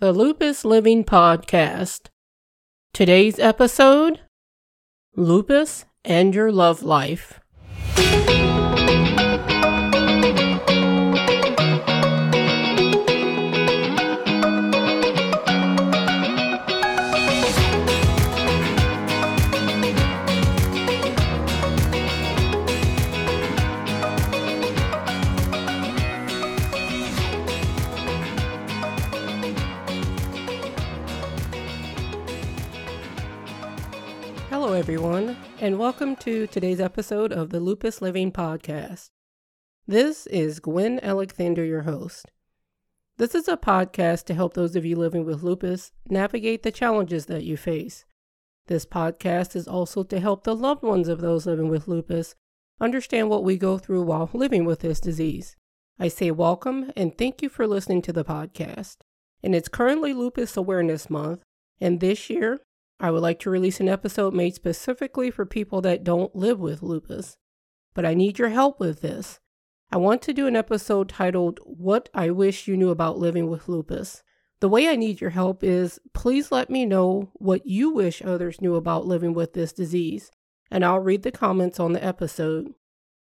the Lupus Living Podcast. Today's episode Lupus and Your Love Life. Hello, everyone, and welcome to today's episode of the Lupus Living Podcast. This is Gwen Alexander, your host. This is a podcast to help those of you living with lupus navigate the challenges that you face. This podcast is also to help the loved ones of those living with lupus understand what we go through while living with this disease. I say welcome and thank you for listening to the podcast. And it's currently Lupus Awareness Month, and this year I would like to release an episode made specifically for people that don't live with lupus. But I need your help with this. I want to do an episode titled What I Wish You Knew About Living with Lupus. The way I need your help is please let me know what you wish others knew about living with this disease, and I'll read the comments on the episode.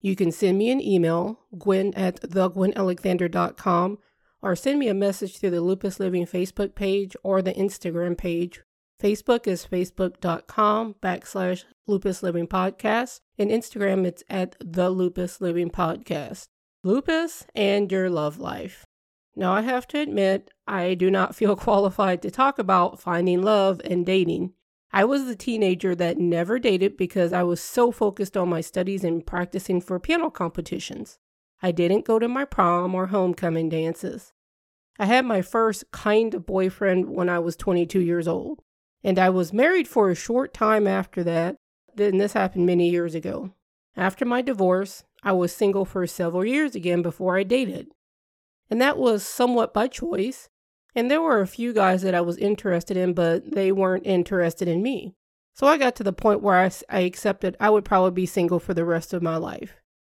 You can send me an email, gwen at thegwenalexander.com, or send me a message through the Lupus Living Facebook page or the Instagram page Facebook is facebook.com backslash lupus living podcast, and Instagram it's at the lupus living podcast. Lupus and your love life. Now, I have to admit, I do not feel qualified to talk about finding love and dating. I was the teenager that never dated because I was so focused on my studies and practicing for piano competitions. I didn't go to my prom or homecoming dances. I had my first kind of boyfriend when I was 22 years old. And I was married for a short time after that. Then this happened many years ago. After my divorce, I was single for several years again before I dated. And that was somewhat by choice. And there were a few guys that I was interested in, but they weren't interested in me. So I got to the point where I, I accepted I would probably be single for the rest of my life.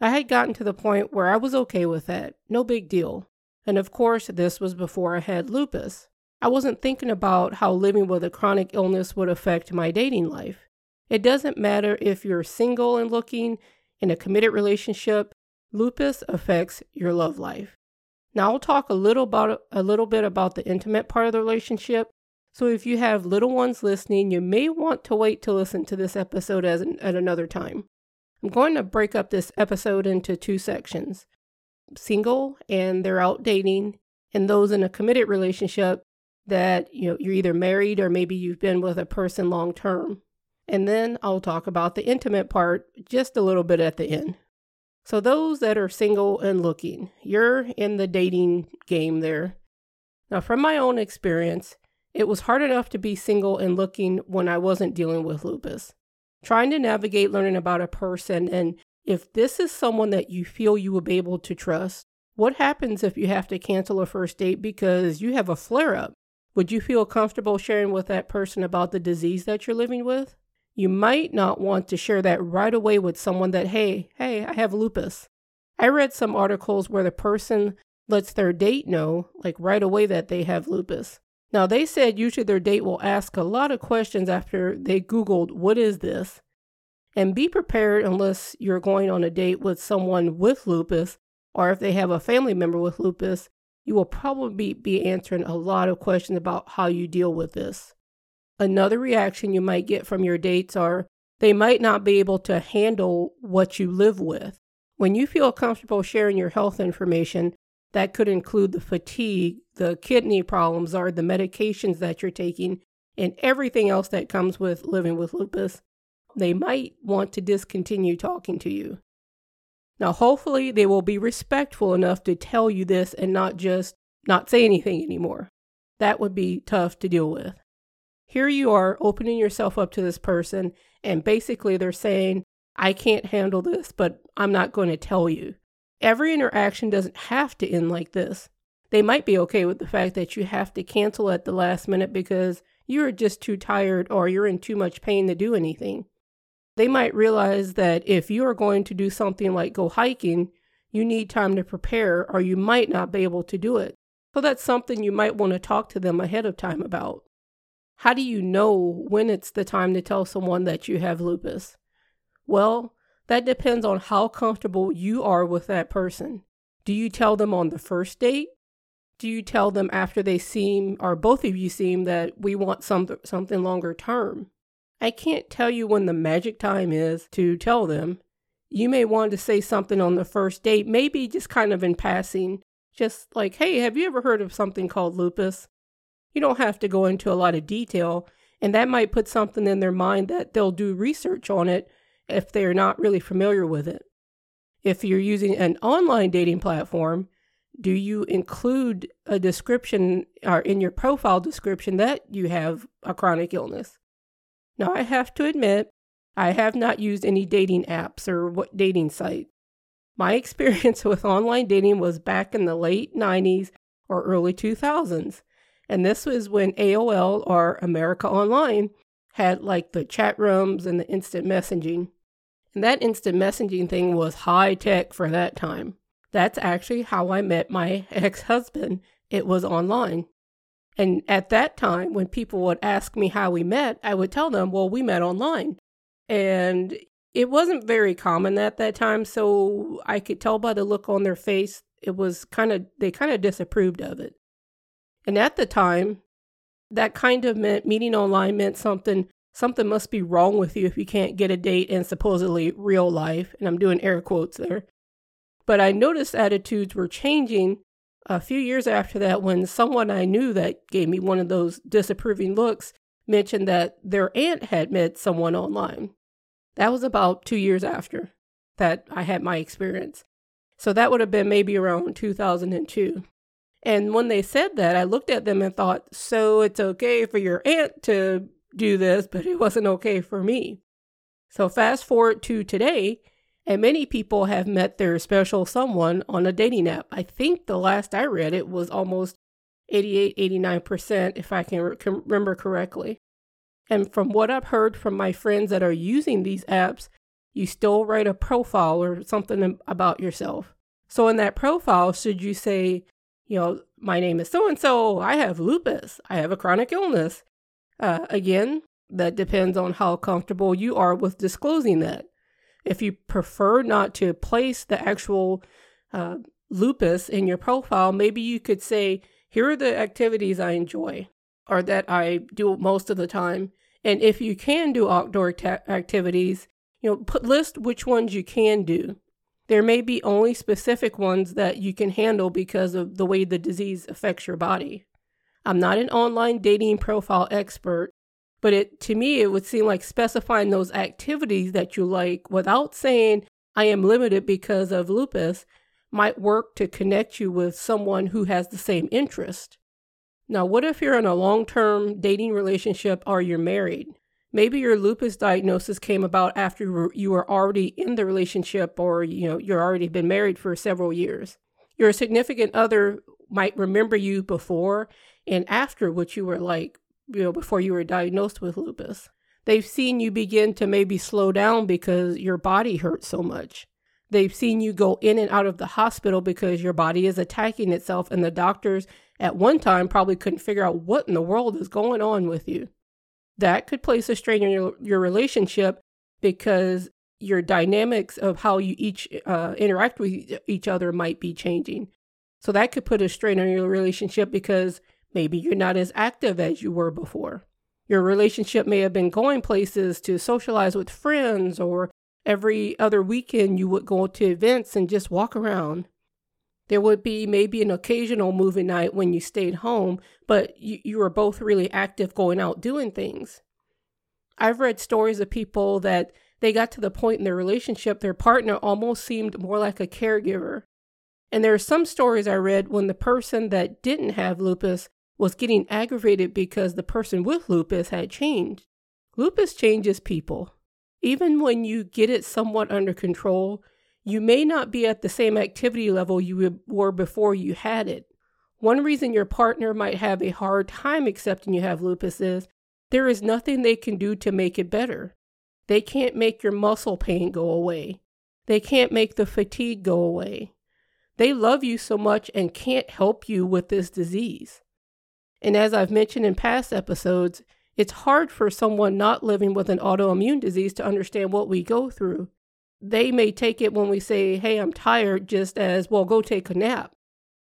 I had gotten to the point where I was okay with that, no big deal. And of course, this was before I had lupus. I wasn't thinking about how living with a chronic illness would affect my dating life. It doesn't matter if you're single and looking in a committed relationship, lupus affects your love life. Now I'll talk a little about a little bit about the intimate part of the relationship. So if you have little ones listening, you may want to wait to listen to this episode as an, at another time. I'm going to break up this episode into two sections. Single and they're out dating, and those in a committed relationship that you know you're either married or maybe you've been with a person long term. And then I'll talk about the intimate part just a little bit at the end. So those that are single and looking, you're in the dating game there. Now from my own experience, it was hard enough to be single and looking when I wasn't dealing with lupus. Trying to navigate learning about a person and if this is someone that you feel you will be able to trust, what happens if you have to cancel a first date because you have a flare up? Would you feel comfortable sharing with that person about the disease that you're living with? You might not want to share that right away with someone that, hey, hey, I have lupus. I read some articles where the person lets their date know, like right away, that they have lupus. Now, they said usually their date will ask a lot of questions after they Googled, what is this? And be prepared unless you're going on a date with someone with lupus or if they have a family member with lupus you will probably be answering a lot of questions about how you deal with this. Another reaction you might get from your dates are they might not be able to handle what you live with. When you feel comfortable sharing your health information, that could include the fatigue, the kidney problems, or the medications that you're taking, and everything else that comes with living with lupus, they might want to discontinue talking to you. Now, hopefully, they will be respectful enough to tell you this and not just not say anything anymore. That would be tough to deal with. Here you are opening yourself up to this person, and basically they're saying, I can't handle this, but I'm not going to tell you. Every interaction doesn't have to end like this. They might be okay with the fact that you have to cancel at the last minute because you're just too tired or you're in too much pain to do anything they might realize that if you are going to do something like go hiking, you need time to prepare or you might not be able to do it. So that's something you might want to talk to them ahead of time about. How do you know when it's the time to tell someone that you have lupus? Well, that depends on how comfortable you are with that person. Do you tell them on the first date? Do you tell them after they seem, or both of you seem, that we want some, something longer term? I can't tell you when the magic time is to tell them. You may want to say something on the first date, maybe just kind of in passing, just like, hey, have you ever heard of something called lupus? You don't have to go into a lot of detail, and that might put something in their mind that they'll do research on it if they're not really familiar with it. If you're using an online dating platform, do you include a description or in your profile description that you have a chronic illness? Now, I have to admit, I have not used any dating apps or what dating site. My experience with online dating was back in the late 90s or early 2000s. And this was when AOL or America Online had like the chat rooms and the instant messaging. And that instant messaging thing was high tech for that time. That's actually how I met my ex husband. It was online. And at that time, when people would ask me how we met, I would tell them, well, we met online. And it wasn't very common at that time. So I could tell by the look on their face, it was kind of, they kind of disapproved of it. And at the time, that kind of meant meeting online meant something something must be wrong with you if you can't get a date in supposedly real life. And I'm doing air quotes there. But I noticed attitudes were changing a few years after that when someone I knew that gave me one of those disapproving looks mentioned that their aunt had met someone online. That was about two years after that I had my experience. So that would have been maybe around 2002. And when they said that, I looked at them and thought, so it's okay for your aunt to do this, but it wasn't okay for me. So fast forward to today, and many people have met their special someone on a dating app. I think the last I read it was almost 88, 89%, if I can, re- can remember correctly. And from what I've heard from my friends that are using these apps, you still write a profile or something about yourself. So in that profile, should you say, you know, my name is so and so, I have lupus, I have a chronic illness, uh, again, that depends on how comfortable you are with disclosing that. If you prefer not to place the actual uh, lupus in your profile, maybe you could say, here are the activities I enjoy or that I do most of the time. And if you can do outdoor activities, you know, put list which ones you can do. There may be only specific ones that you can handle because of the way the disease affects your body. I'm not an online dating profile expert, but it to me it would seem like specifying those activities that you like without saying I am limited because of lupus might work to connect you with someone who has the same interest. Now, what if you're in a long-term dating relationship or you're married? Maybe your lupus diagnosis came about after you were already in the relationship or you know you're already been married for several years. Your significant other might remember you before and after what you were like, you know, before you were diagnosed with lupus. They've seen you begin to maybe slow down because your body hurts so much. They've seen you go in and out of the hospital because your body is attacking itself, and the doctors at one time probably couldn't figure out what in the world is going on with you. That could place a strain on your, your relationship because your dynamics of how you each uh, interact with each other might be changing. So that could put a strain on your relationship because Maybe you're not as active as you were before. Your relationship may have been going places to socialize with friends, or every other weekend you would go to events and just walk around. There would be maybe an occasional movie night when you stayed home, but you, you were both really active going out doing things. I've read stories of people that they got to the point in their relationship their partner almost seemed more like a caregiver. And there are some stories I read when the person that didn't have lupus was getting aggravated because the person with lupus had changed. Lupus changes people. Even when you get it somewhat under control, you may not be at the same activity level you were before you had it. One reason your partner might have a hard time accepting you have lupus is there is nothing they can do to make it better. They can't make your muscle pain go away. They can't make the fatigue go away. They love you so much and can't help you with this disease. And as I've mentioned in past episodes, it's hard for someone not living with an autoimmune disease to understand what we go through. They may take it when we say, Hey, I'm tired, just as, well, go take a nap.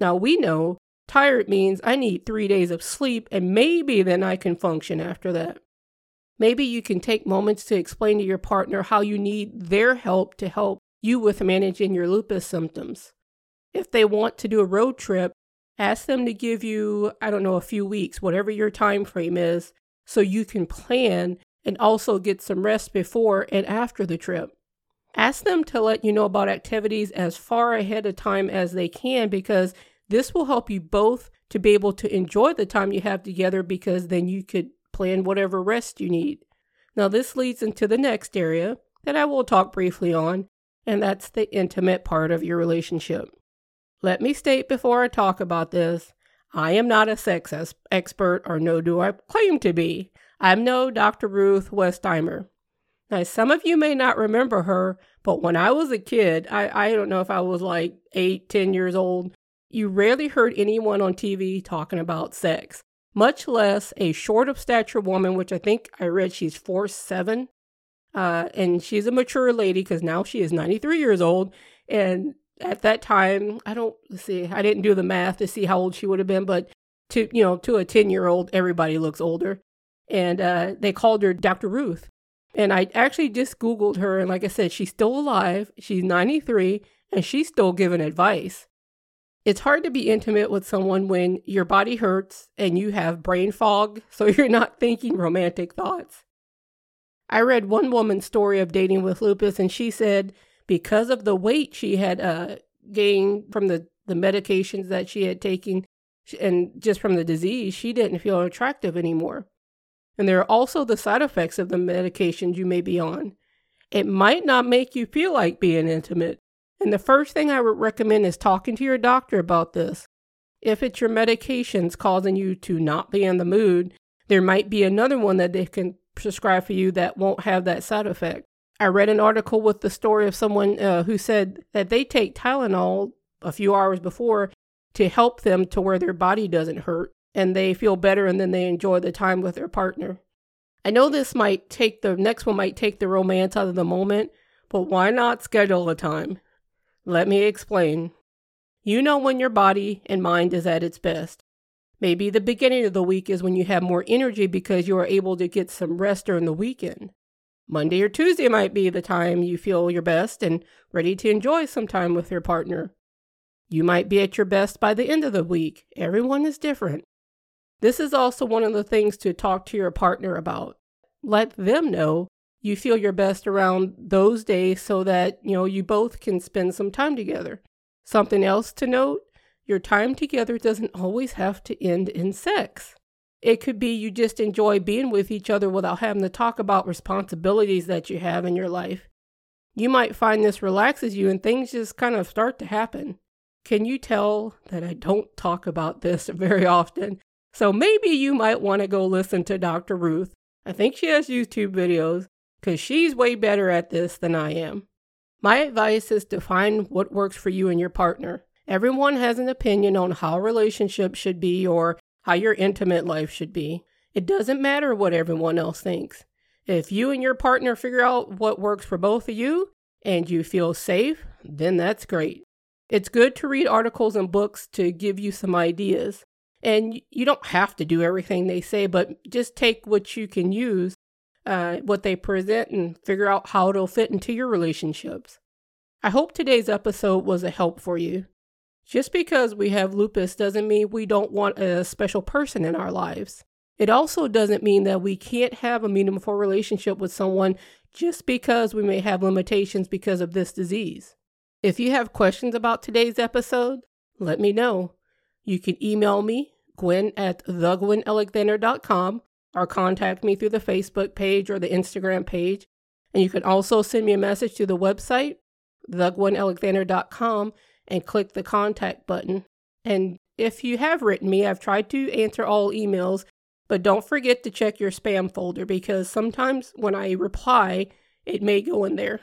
Now we know tired means I need three days of sleep and maybe then I can function after that. Maybe you can take moments to explain to your partner how you need their help to help you with managing your lupus symptoms. If they want to do a road trip, ask them to give you, I don't know, a few weeks, whatever your time frame is, so you can plan and also get some rest before and after the trip. Ask them to let you know about activities as far ahead of time as they can because this will help you both to be able to enjoy the time you have together because then you could plan whatever rest you need. Now, this leads into the next area that I will talk briefly on, and that's the intimate part of your relationship. Let me state before I talk about this I am not a sex expert, or no do I claim to be. I'm no Dr. Ruth Westheimer. Now, some of you may not remember her, but when I was a kid, I, I don't know if I was like eight, ten years old, you rarely heard anyone on TV talking about sex, much less a short of stature woman, which I think I read she's four seven, uh, and she's a mature lady because now she is 93 years old. And at that time, I don't see, I didn't do the math to see how old she would have been, but to, you know, to a 10 year old, everybody looks older. And uh, they called her Dr. Ruth. And I actually just Googled her. And like I said, she's still alive. She's 93 and she's still giving advice. It's hard to be intimate with someone when your body hurts and you have brain fog, so you're not thinking romantic thoughts. I read one woman's story of dating with lupus, and she said because of the weight she had uh, gained from the, the medications that she had taken and just from the disease, she didn't feel attractive anymore. And there are also the side effects of the medications you may be on. It might not make you feel like being intimate. And the first thing I would recommend is talking to your doctor about this. If it's your medications causing you to not be in the mood, there might be another one that they can prescribe for you that won't have that side effect. I read an article with the story of someone uh, who said that they take Tylenol a few hours before to help them to where their body doesn't hurt and they feel better and then they enjoy the time with their partner. I know this might take the next one might take the romance out of the moment, but why not schedule a time? Let me explain. You know when your body and mind is at its best. Maybe the beginning of the week is when you have more energy because you are able to get some rest during the weekend. Monday or Tuesday might be the time you feel your best and ready to enjoy some time with your partner. You might be at your best by the end of the week. Everyone is different. This is also one of the things to talk to your partner about. Let them know you feel your best around those days so that, you know, you both can spend some time together. Something else to note, your time together doesn't always have to end in sex. It could be you just enjoy being with each other without having to talk about responsibilities that you have in your life. You might find this relaxes you and things just kind of start to happen. Can you tell that I don't talk about this very often? So maybe you might want to go listen to Dr. Ruth. I think she has YouTube videos because she's way better at this than I am. My advice is to find what works for you and your partner. Everyone has an opinion on how a relationship should be or how your intimate life should be. It doesn't matter what everyone else thinks. If you and your partner figure out what works for both of you and you feel safe, then that's great. It's good to read articles and books to give you some ideas. And you don't have to do everything they say, but just take what you can use, uh, what they present, and figure out how it'll fit into your relationships. I hope today's episode was a help for you. Just because we have lupus doesn't mean we don't want a special person in our lives. It also doesn't mean that we can't have a meaningful relationship with someone just because we may have limitations because of this disease. If you have questions about today's episode, let me know. You can email me, Gwen at thegwenalexander.com, or contact me through the Facebook page or the Instagram page. And you can also send me a message to the website, thegwenalexander.com, and click the contact button. And if you have written me, I've tried to answer all emails, but don't forget to check your spam folder because sometimes when I reply, it may go in there.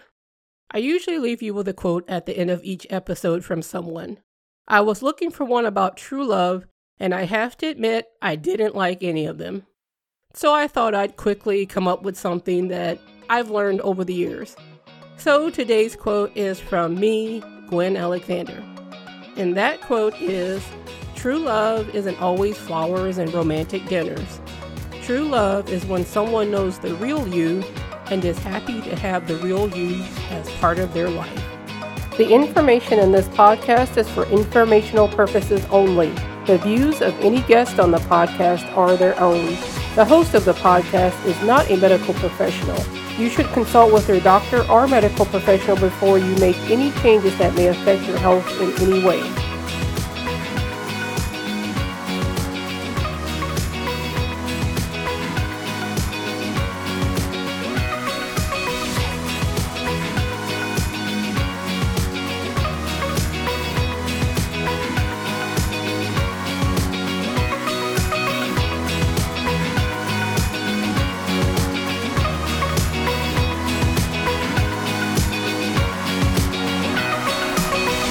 I usually leave you with a quote at the end of each episode from someone. I was looking for one about true love, and I have to admit, I didn't like any of them. So I thought I'd quickly come up with something that I've learned over the years. So today's quote is from me, Gwen Alexander. And that quote is True love isn't always flowers and romantic dinners. True love is when someone knows the real you and is happy to have the real you as part of their life. The information in this podcast is for informational purposes only. The views of any guest on the podcast are their own. The host of the podcast is not a medical professional. You should consult with your doctor or medical professional before you make any changes that may affect your health in any way.